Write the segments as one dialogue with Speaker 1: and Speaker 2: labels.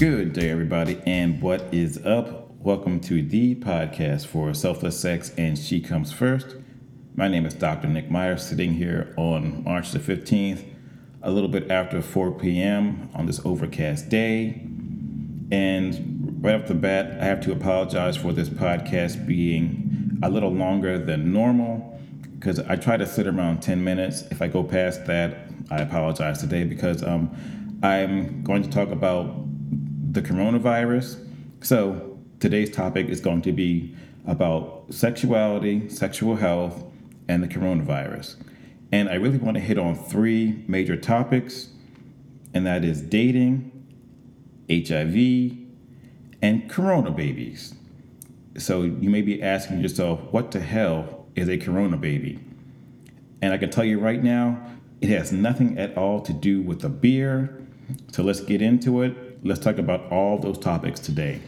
Speaker 1: Good day, everybody, and what is up? Welcome to the podcast for Selfless Sex and She Comes First. My name is Dr. Nick Meyer, sitting here on March the 15th, a little bit after 4 p.m. on this overcast day. And right off the bat, I have to apologize for this podcast being a little longer than normal because I try to sit around 10 minutes. If I go past that, I apologize today because um, I'm going to talk about the coronavirus. So today's topic is going to be about sexuality, sexual health, and the coronavirus. And I really want to hit on three major topics, and that is dating, HIV, and corona babies. So you may be asking yourself, what the hell is a corona baby? And I can tell you right now, it has nothing at all to do with the beer. So let's get into it let's talk about all those topics today.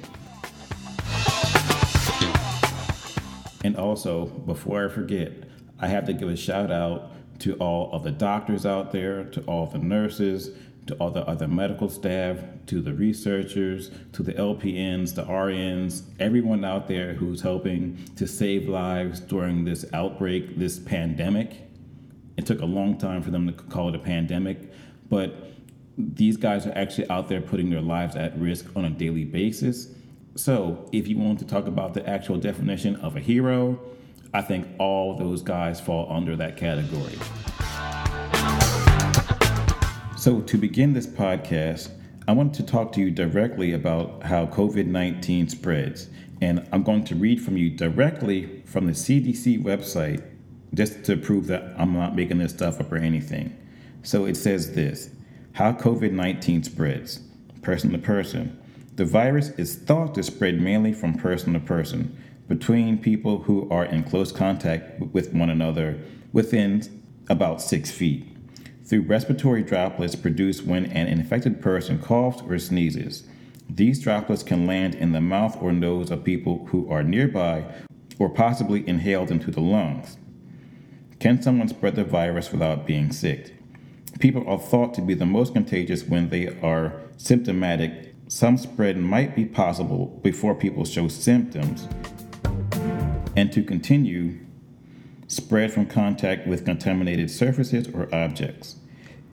Speaker 1: And also, before I forget, I have to give a shout out to all of the doctors out there, to all the nurses, to all the other medical staff, to the researchers, to the LPNs, the RNs, everyone out there who's helping to save lives during this outbreak, this pandemic. It took a long time for them to call it a pandemic, but these guys are actually out there putting their lives at risk on a daily basis. So, if you want to talk about the actual definition of a hero, I think all those guys fall under that category. So, to begin this podcast, I want to talk to you directly about how COVID 19 spreads. And I'm going to read from you directly from the CDC website just to prove that I'm not making this stuff up or anything. So, it says this how COVID 19 spreads person to person. The virus is thought to spread mainly from person to person, between people who are in close contact with one another within about six feet, through respiratory droplets produced when an infected person coughs or sneezes. These droplets can land in the mouth or nose of people who are nearby or possibly inhaled into the lungs. Can someone spread the virus without being sick? People are thought to be the most contagious when they are symptomatic. Some spread might be possible before people show symptoms. And to continue, spread from contact with contaminated surfaces or objects.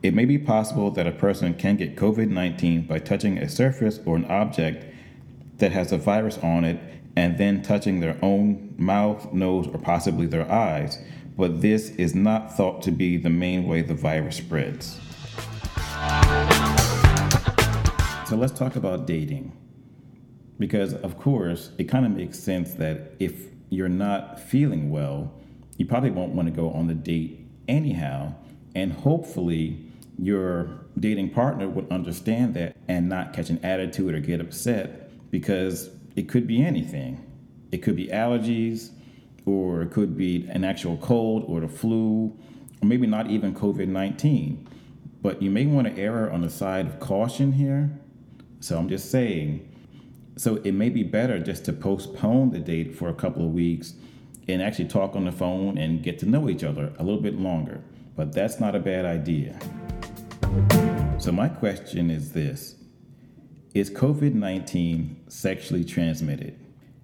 Speaker 1: It may be possible that a person can get COVID 19 by touching a surface or an object that has a virus on it and then touching their own mouth, nose, or possibly their eyes, but this is not thought to be the main way the virus spreads. So let's talk about dating. Because, of course, it kind of makes sense that if you're not feeling well, you probably won't want to go on the date anyhow. And hopefully, your dating partner would understand that and not catch an attitude or get upset because it could be anything. It could be allergies, or it could be an actual cold or the flu, or maybe not even COVID 19. But you may want to err on the side of caution here. So I'm just saying. So it may be better just to postpone the date for a couple of weeks and actually talk on the phone and get to know each other a little bit longer. But that's not a bad idea. So, my question is this Is COVID 19 sexually transmitted?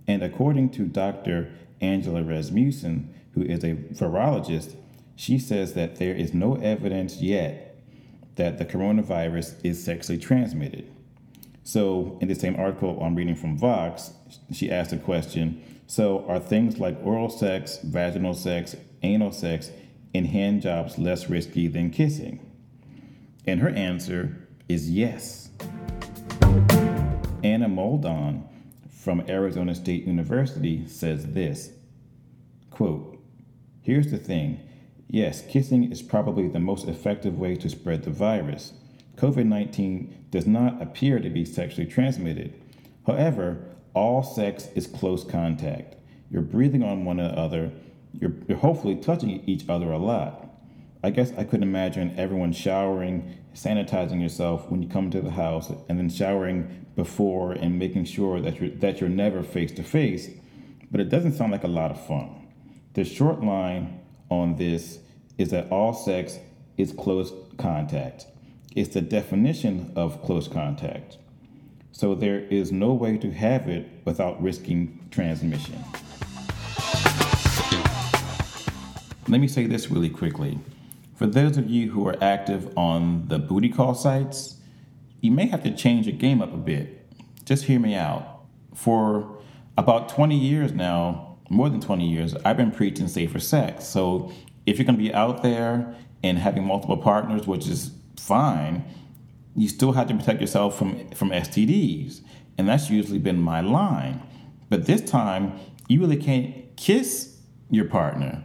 Speaker 1: And according to Dr. Angela Rasmussen, who is a virologist, she says that there is no evidence yet that the coronavirus is sexually transmitted. So, in the same article I'm reading from Vox, she asked a question So, are things like oral sex, vaginal sex, anal sex, and hand jobs less risky than kissing? And her answer is yes. Anna Moldon from Arizona State University says this quote, Here's the thing yes, kissing is probably the most effective way to spread the virus. COVID 19 does not appear to be sexually transmitted. However, all sex is close contact. You're breathing on one another, you're, you're hopefully touching each other a lot. I guess I couldn't imagine everyone showering, sanitizing yourself when you come to the house, and then showering before and making sure that you're, that you're never face to face, but it doesn't sound like a lot of fun. The short line on this is that all sex is close contact. It's the definition of close contact. So there is no way to have it without risking transmission. Let me say this really quickly. For those of you who are active on the booty call sites, you may have to change your game up a bit. Just hear me out. For about 20 years now, more than 20 years, I've been preaching safer sex. So if you're going to be out there and having multiple partners, which is fine, you still have to protect yourself from, from STDs. And that's usually been my line. But this time, you really can't kiss your partner.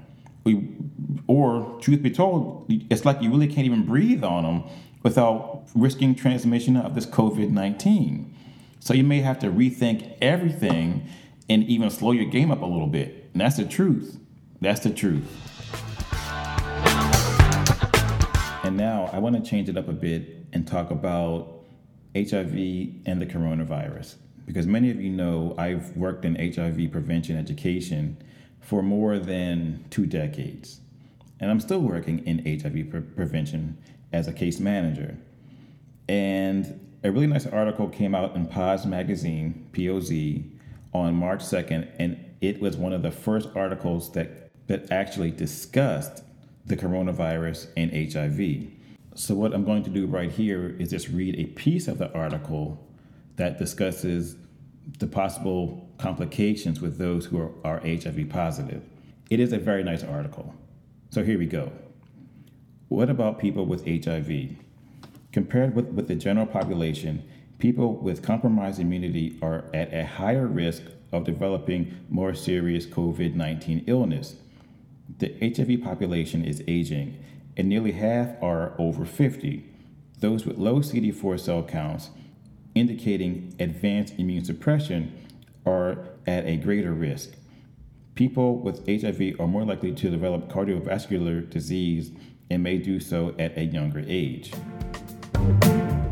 Speaker 1: Or, truth be told, it's like you really can't even breathe on them without risking transmission of this COVID 19. So you may have to rethink everything and even slow your game up a little bit. And that's the truth. That's the truth. And now I want to change it up a bit and talk about HIV and the coronavirus. Because many of you know I've worked in HIV prevention education for more than two decades. And I'm still working in HIV pre- prevention as a case manager. And a really nice article came out in POZ Magazine, POZ, on March 2nd, and it was one of the first articles that, that actually discussed the coronavirus and HIV. So, what I'm going to do right here is just read a piece of the article that discusses the possible complications with those who are, are HIV positive. It is a very nice article. So, here we go. What about people with HIV? Compared with, with the general population, people with compromised immunity are at a higher risk of developing more serious COVID 19 illness. The HIV population is aging, and nearly half are over 50. Those with low CD4 cell counts, indicating advanced immune suppression, are at a greater risk. People with HIV are more likely to develop cardiovascular disease and may do so at a younger age.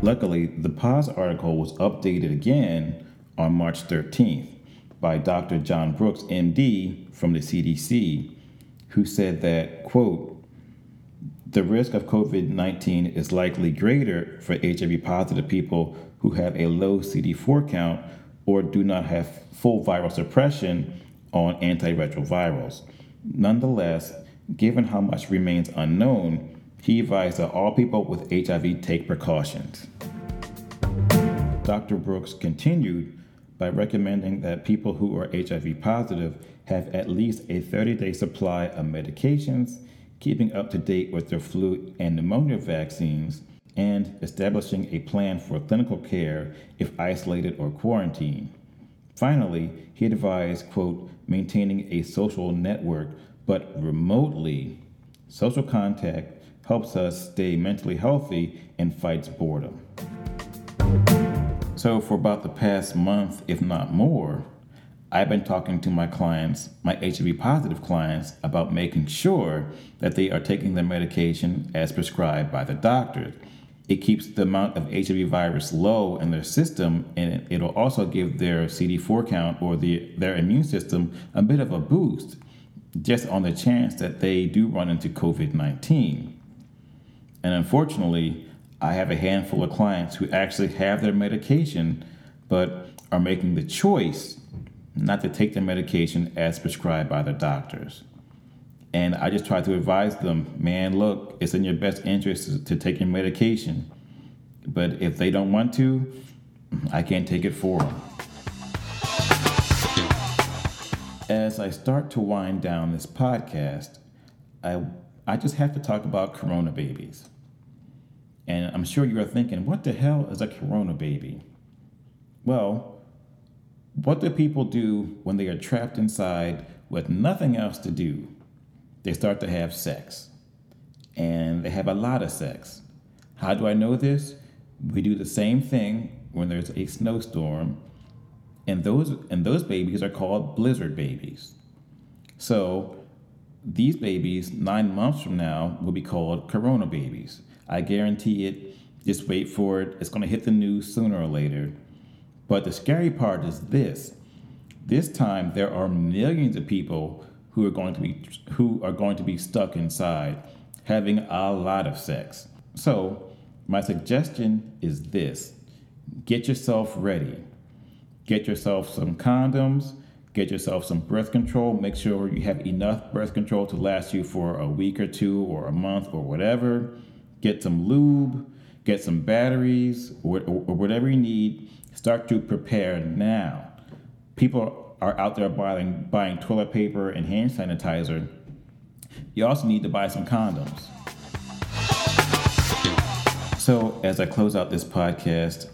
Speaker 1: Luckily, the POZ article was updated again on March 13th by Dr. John Brooks, MD, from the CDC, who said that, quote, the risk of COVID 19 is likely greater for HIV positive people who have a low CD4 count or do not have full viral suppression on antiretrovirals. Nonetheless, given how much remains unknown, he advised that all people with HIV take precautions. Dr. Brooks continued by recommending that people who are HIV positive have at least a 30 day supply of medications, keeping up to date with their flu and pneumonia vaccines, and establishing a plan for clinical care if isolated or quarantined. Finally, he advised, quote, maintaining a social network, but remotely. Social contact helps us stay mentally healthy and fights boredom. So, for about the past month, if not more, I've been talking to my clients, my HIV positive clients, about making sure that they are taking their medication as prescribed by the doctor. It keeps the amount of HIV virus low in their system, and it'll also give their CD4 count or the, their immune system a bit of a boost, just on the chance that they do run into COVID 19. And unfortunately, I have a handful of clients who actually have their medication but are making the choice not to take their medication as prescribed by their doctors. And I just try to advise them, man, look, it's in your best interest to take your medication. But if they don't want to, I can't take it for them. As I start to wind down this podcast, I I just have to talk about corona babies. And I'm sure you are thinking, what the hell is a corona baby? Well, what do people do when they are trapped inside with nothing else to do? They start to have sex. And they have a lot of sex. How do I know this? We do the same thing when there's a snowstorm, and those and those babies are called blizzard babies. So these babies, nine months from now, will be called corona babies. I guarantee it. Just wait for it. It's going to hit the news sooner or later. But the scary part is this. This time there are millions of people who are going to be who are going to be stuck inside having a lot of sex. So, my suggestion is this. get yourself ready. Get yourself some condoms, get yourself some birth control. Make sure you have enough birth control to last you for a week or two or a month or whatever. Get some lube, get some batteries or, or whatever you need. Start to prepare now. People are out there buying, buying toilet paper and hand sanitizer. You also need to buy some condoms. So, as I close out this podcast,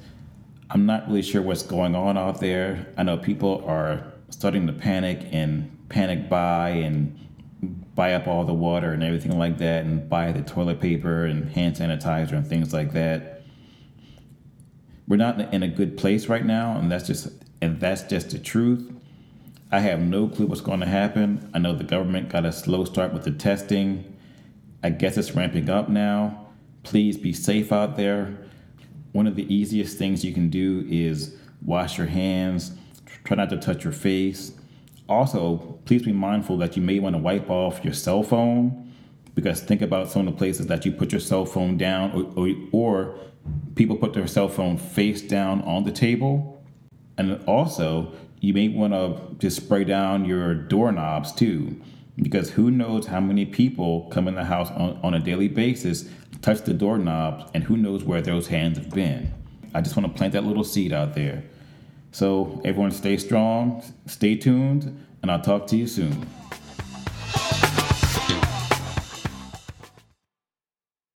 Speaker 1: I'm not really sure what's going on out there. I know people are starting to panic and panic buy and buy up all the water and everything like that and buy the toilet paper and hand sanitizer and things like that. We're not in a good place right now, and that's just and that's just the truth. I have no clue what's going to happen. I know the government got a slow start with the testing. I guess it's ramping up now. Please be safe out there. One of the easiest things you can do is wash your hands, try not to touch your face. Also, please be mindful that you may want to wipe off your cell phone because think about some of the places that you put your cell phone down or, or, or people put their cell phone face down on the table. And also, you may want to just spray down your doorknobs too, because who knows how many people come in the house on, on a daily basis, touch the doorknobs, and who knows where those hands have been. I just want to plant that little seed out there. So, everyone, stay strong, stay tuned, and I'll talk to you soon.